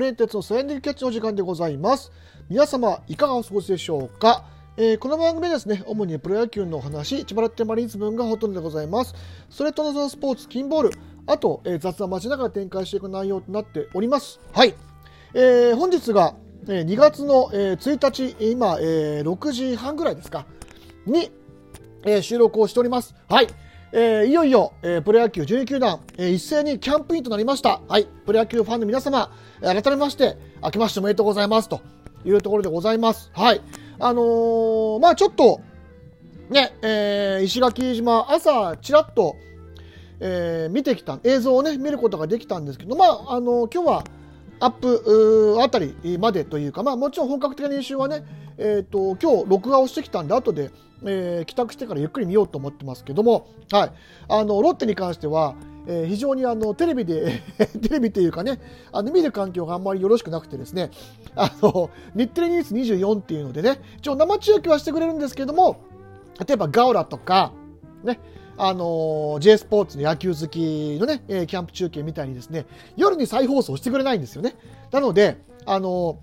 プレンテツのサイエンディキャッチの時間でございます。皆様いかがお過ごしでしょうか、えー、この番組ですね主にプロ野球のお話千葉ロッテマリーンズ分がほとんどでございます。それとのスポーツ金ボールあと、えー、雑談待ちながら展開していく内容となっております。はい、えー、本日が2月の1日今6時半ぐらいですか？に収録をしております。はい。えー、いよいよ、えー、プロ野球12球団、えー、一斉にキャンプインとなりました。はい、プロ野球ファンの皆様、改めまして、明けましておめでとうございますというところでございます。はい。あのー、まあちょっと、ね、えー、石垣島、朝、ちらっと、えー、見てきた、映像をね、見ることができたんですけど、まあ、あのー、今日は、アップあたりまでというか、まあ、もちろん本格的な練習はね、えーと、今日録画をしてきたんで後で、えー、帰宅してからゆっくり見ようと思ってますけども、はい、あのロッテに関しては、えー、非常にあのテレビで テレビというかねあの見る環境があんまりよろしくなくてですねあの日テレニュース24っていうのでね一応生中継はしてくれるんですけども例えばガオラとかねあの J スポーツの野球好きのね、えキャンプ中継みたいにですね、夜に再放送してくれないんですよね。なので、あの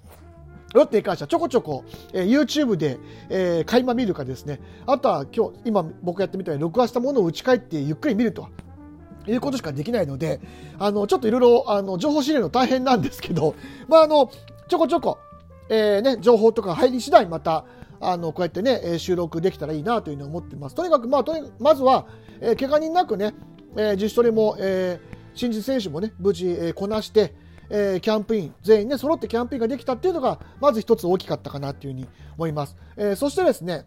ロッテに関してはちょこちょこ、えー、YouTube で、えー、垣間見るかですね、あとは今日、今僕やってみたように録画したものを打ち返ってゆっくり見ると。いうことしかできないので、あの、ちょっといろいろ、情報仕入れるの大変なんですけど、まあ、あの、ちょこちょこ、えー、ね、情報とか入り次第また、あの、こうやってね、収録できたらいいなというふうに思ってます。とにかく、まあ、とにかくまずは、えー、怪我人なくね、えー、自主トレも、えー、新人選手もね、無事、えー、こなして、えー、キャンプイン、全員ね、揃ってキャンプインができたっていうのが、まず一つ大きかったかなっていうふうに思います。えー、そしてですね、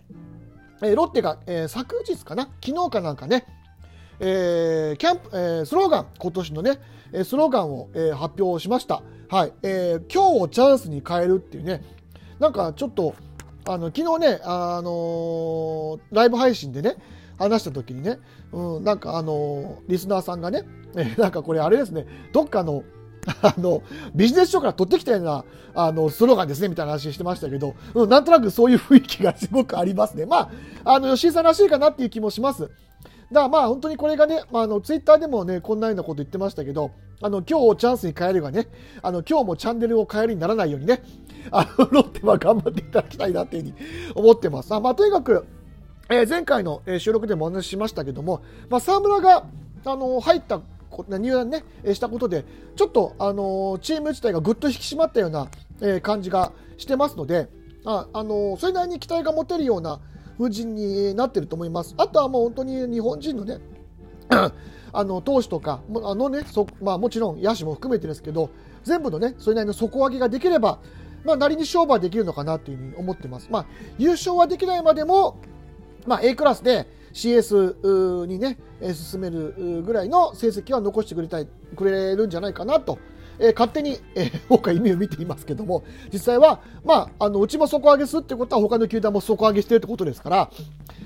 えー、ロッテが、えー、昨日かな、昨日かなんかね、えー、キャンプ、えー、スローガン、今年のね、スローガンを、えー、発表しました。はい、えー、今日をチャンスに変えるっていうね、なんかちょっと、あの昨日ね、あのー、ライブ配信でね、話した時にね、うん、なんかあのー、リスナーさんがね、えなんかこれあれですね、どっかの、あの、ビジネス書から取ってきたような、あの、スローガンですね、みたいな話してましたけど、うん、なんとなくそういう雰囲気がすごくありますね。まあ、あの、吉井さんらしいかなっていう気もします。だからまあ本当にこれがね、まあ、あのツイッターでもね、こんなようなこと言ってましたけど、あの今日をチャンスに変えるがね、あの今日もチャンネルを変えるにならないようにね、あのロッテは頑張っていただきたいなっていうふうに思ってます。あまあ、とにかく、えー、前回の収録でもお話ししましたけども、まあ、沢村があの入った入団ね、したことで、ちょっと、あのチーム自体がぐっと引き締まったような、え感じがしてますので、あ、あのそれなりに期待が持てるような風神になってると思います。あとはもう本当に日本人のね、あの投手とかあのねそ、まあ、もちろん野手も含めてですけど全部のねそれなりの底上げができれば、まあ、なりに勝負はできるのかなというふうに思ってます。まあ、優勝はできないまでも、まあ、A クラスで CS にね進めるぐらいの成績は残してくれたいくれるんじゃないかなと、えー、勝手に、えー、僕は意味を見ていますけども。実際は、まあ、あのうちも底上げするってことは他の球団も底上げしてるってことですから、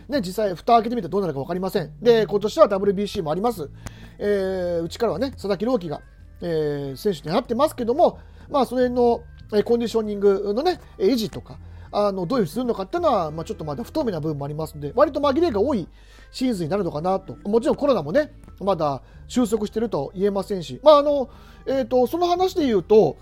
ね、実際蓋開けてみてどうなるか分かりません。で今年は WBC もあります、えー、うちからはね佐々木朗希が、えー、選手になってますけども、まあ、それのコンディショニングのね維持とかあのどういうふうにするのかっていうのは、まあ、ちょっとまだ不透明な部分もありますので割と紛れが多いシーズンになるのかなともちろんコロナもねまだ収束していると言えませんし、まああのえーと、その話で言うと、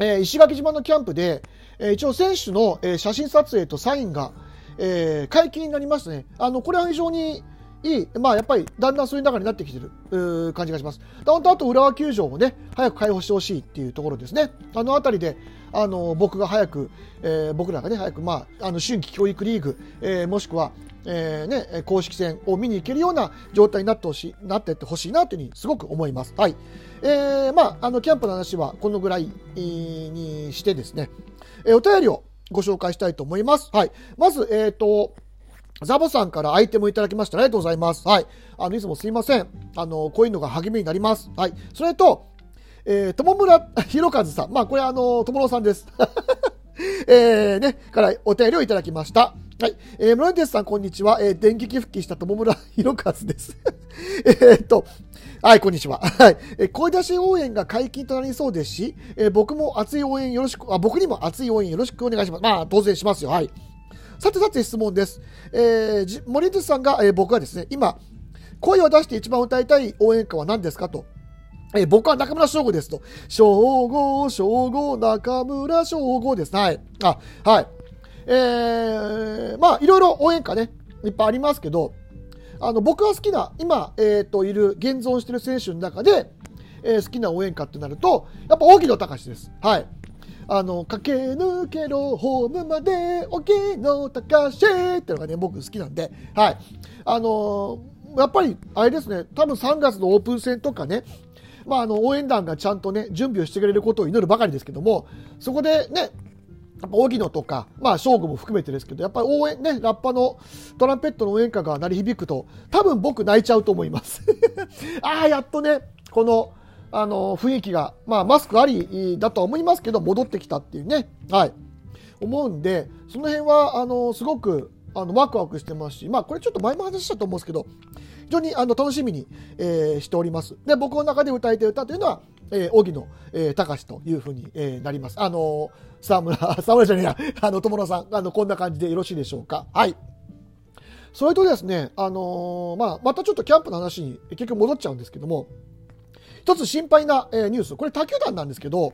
えー、石垣島のキャンプで、えー、一応選手の、えー、写真撮影とサインが、えー、解禁になりましたね。あのこれは非常にいい、まあ、やっぱりだんだんそういう中になってきてる感じがします。本当あと浦和球場もね、早く開放してほしいっていうところですね。あの辺りで、あの僕が早く、えー、僕らがね、早く、まあ、あの春季教育リーグ、えー、もしくは、えーね、公式戦を見に行けるような状態になってほしい、なってってほしいなというふうにすごく思います。はい。えー、まあ、あの、キャンプの話はこのぐらいにしてですね、えー、お便りをご紹介したいと思います。はい。まず、えっ、ー、と、ザボさんからアイテムいただきました。ありがとうございます。はい。あの、いつもすいません。あの、こういうのが励みになります。はい。それと、えー、友村 博和さん。まあ、これあの、友野さんです。えー、ね、からお便りをいただきました。はい。えー、村テスさん、こんにちは。えー、電撃復帰した友村 博和です。えっと、はい、こんにちは。はい。えー、声出し応援が解禁となりそうですし、えー、僕も熱い応援よろしく、あ、僕にも熱い応援よろしくお願いします。まあ、当然しますよ。はい。さてさて質問です。えー、森哲さんが、えー、僕はですね、今、声を出して一番歌いたい応援歌は何ですかとえ僕は中村翔吾ですと。翔吾、翔吾、中村翔吾です。はい。あ、はい。えー、まあ、いろいろ応援歌ね、いっぱいありますけど、あの、僕が好きな、今、えっ、と、いる、現存してる選手の中で、えー好きな応援歌ってなると、やっぱ、荻野隆です。はい。あの、駆け抜けろ、ホームまで、荻野隆っていうのがね、僕好きなんで、はい。あのーやっぱり、あれですね、多分3月のオープン戦とかね、まあ、あの応援団がちゃんとね準備をしてくれることを祈るばかりですけどもそこでねやっぱ荻野とか、まあ、正吾も含めてですけどやっぱり応援ねラッパのトランペットの応援歌が鳴り響くと多分僕泣いちゃうと思います。ああやっとねこのあの雰囲気が、まあ、マスクありだとは思いますけど戻ってきたっていうね。はい。思うんでその辺はあのすごくあのワクワクしてますしまあこれちょっと前も話したと思うんですけど非常にあの楽しみに、えーしております。で、僕の中で歌いたい歌というのは、えー、荻野、えー、隆というふうに、えーなります。あのー沢村、沢村じゃねえや、あの、友野さん、あの、こんな感じでよろしいでしょうか。はい。それとですね、あのーまあ、またちょっとキャンプの話に結局戻っちゃうんですけども、一つ心配な、えーニュース、これ他球団なんですけど、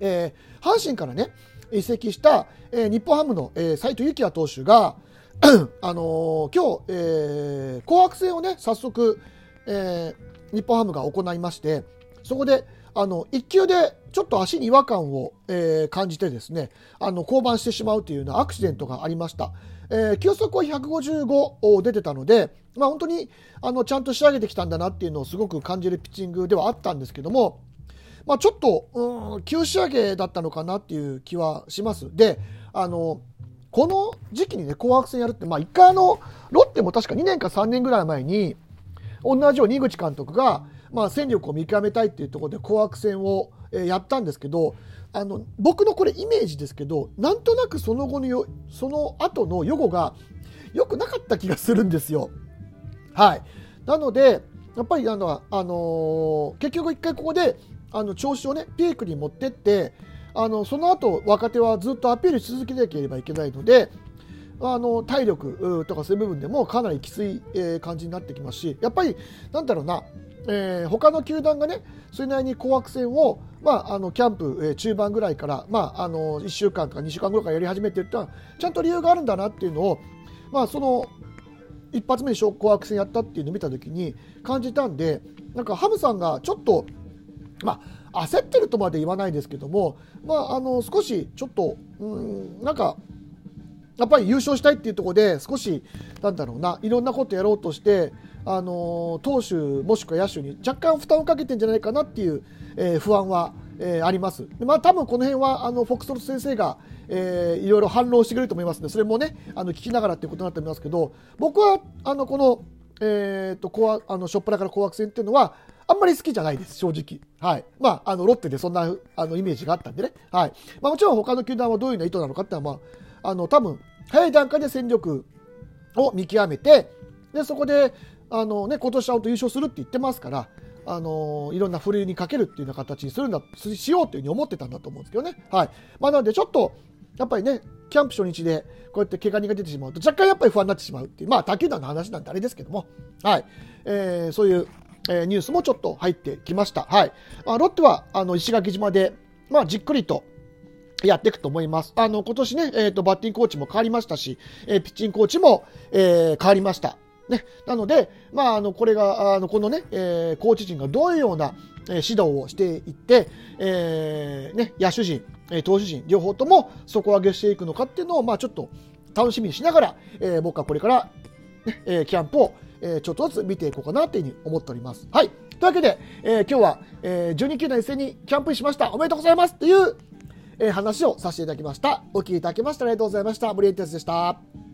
えー阪神からね、移籍した、えー日本ハムの、えー、斉藤幸也投手が、あのー今日、えー紅白戦をね、早速、えー日本ハムが行いまして、そこで、あの、1球でちょっと足に違和感を、えー感じてですね、あの、降板してしまうというようなアクシデントがありました。えー球速は155出てたので、まあ本当に、あの、ちゃんと仕上げてきたんだなっていうのをすごく感じるピッチングではあったんですけども、まあ、ちょっと、うん、急仕上げだったのかなっていう気はします。で、あの、この時期にね、紅白戦やるって、まあ、一回あの、ロッテも確か2年か3年ぐらい前に、同じように井口監督が、まあ、戦力を見極めたいっていうところで紅白戦を、やったんですけど、あの、僕のこれイメージですけど、なんとなくその後のよ、その後の予後が良くなかった気がするんですよ。はい。なので、やっぱりあの、あのー結局一回ここで、あの、調子をね、ピークに持ってって、あの、その後、若手はずっとアピールし続けなければいけないので、あの、体力とかそういう部分でもかなりきつい、感じになってきますし、やっぱり、なんだろうな、えー他の球団がね、それなりに紅白戦を、まあ、あのキャンプ、中盤ぐらいから、まあ、あの1週間とか2週間ぐらいからやり始めてるってのは、ちゃんと理由があるんだなっていうのを、まあ、その一発目に紅白戦やったっていうのを見たときに感じたんで、なんかハムさんがちょっと、まあ、焦ってるとまで言わないですけども、まあ、あの少しちょっと、うん、なんか、やっぱり優勝したいっていうところで少しなんだろうないろんなことやろうとして、あの投手もしくは野手に若干負担をかけてんじゃないかなっていう、えー不安は、えーあります。でまあ多分この辺はあのフォックストロット先生が、えーいろいろ反論してくれると思いますのでそれもねあの聞きながらっていうことになっておりますけど僕はあのこのえー、とあのショップラから紅白戦っていうのはあんまり好きじゃないです、正直。はい。まあ、あの、ロッテでそんな、あの、イメージがあったんでね。はい。まあ、もちろん他の球団はどういうような意図なのかっていうのは、まあ、あの、多分、早い段階で戦力を見極めて、で、そこで、あのね、今年は本当優勝するって言ってますから、あのいろんなふるいにかけるっていうような形にするんだ、しようというふうに思ってたんだと思うんですけどね。はい。まあ、なので、ちょっと、やっぱりね、キャンプ初日でこうやって怪我人が出てしまうと、若干やっぱり不安になってしまうっていう、まあ、他球団の話なんてあれですけども、はい。えーそういう、えーニュースもちょっと入ってきました。はい。あロッテは、あの、石垣島で、まあ、じっくりと、やっていくと思います。あの、今年ね、えっ、と、バッティングコーチも変わりましたし、えーピッチングコーチも、えー変わりました。ね。なので、まあ、あの、これが、あの、このね、えーコーチ陣がどういうような、えー指導をしていって、えーね、野手陣、えー投手陣、両方とも底上げしていくのかっていうのを、まあ、ちょっと楽しみにしながら、えー僕はこれから、ねえーキャンプを、えーちょっとずつ見ていこうかなというふうに思っております。はい。というわけで、えー今日は、えー12球団一斉にキャンプインしました。おめでとうございますという、えー話をさせていただきました。お聞きいただきましてありがとうございました。森エンテスでした。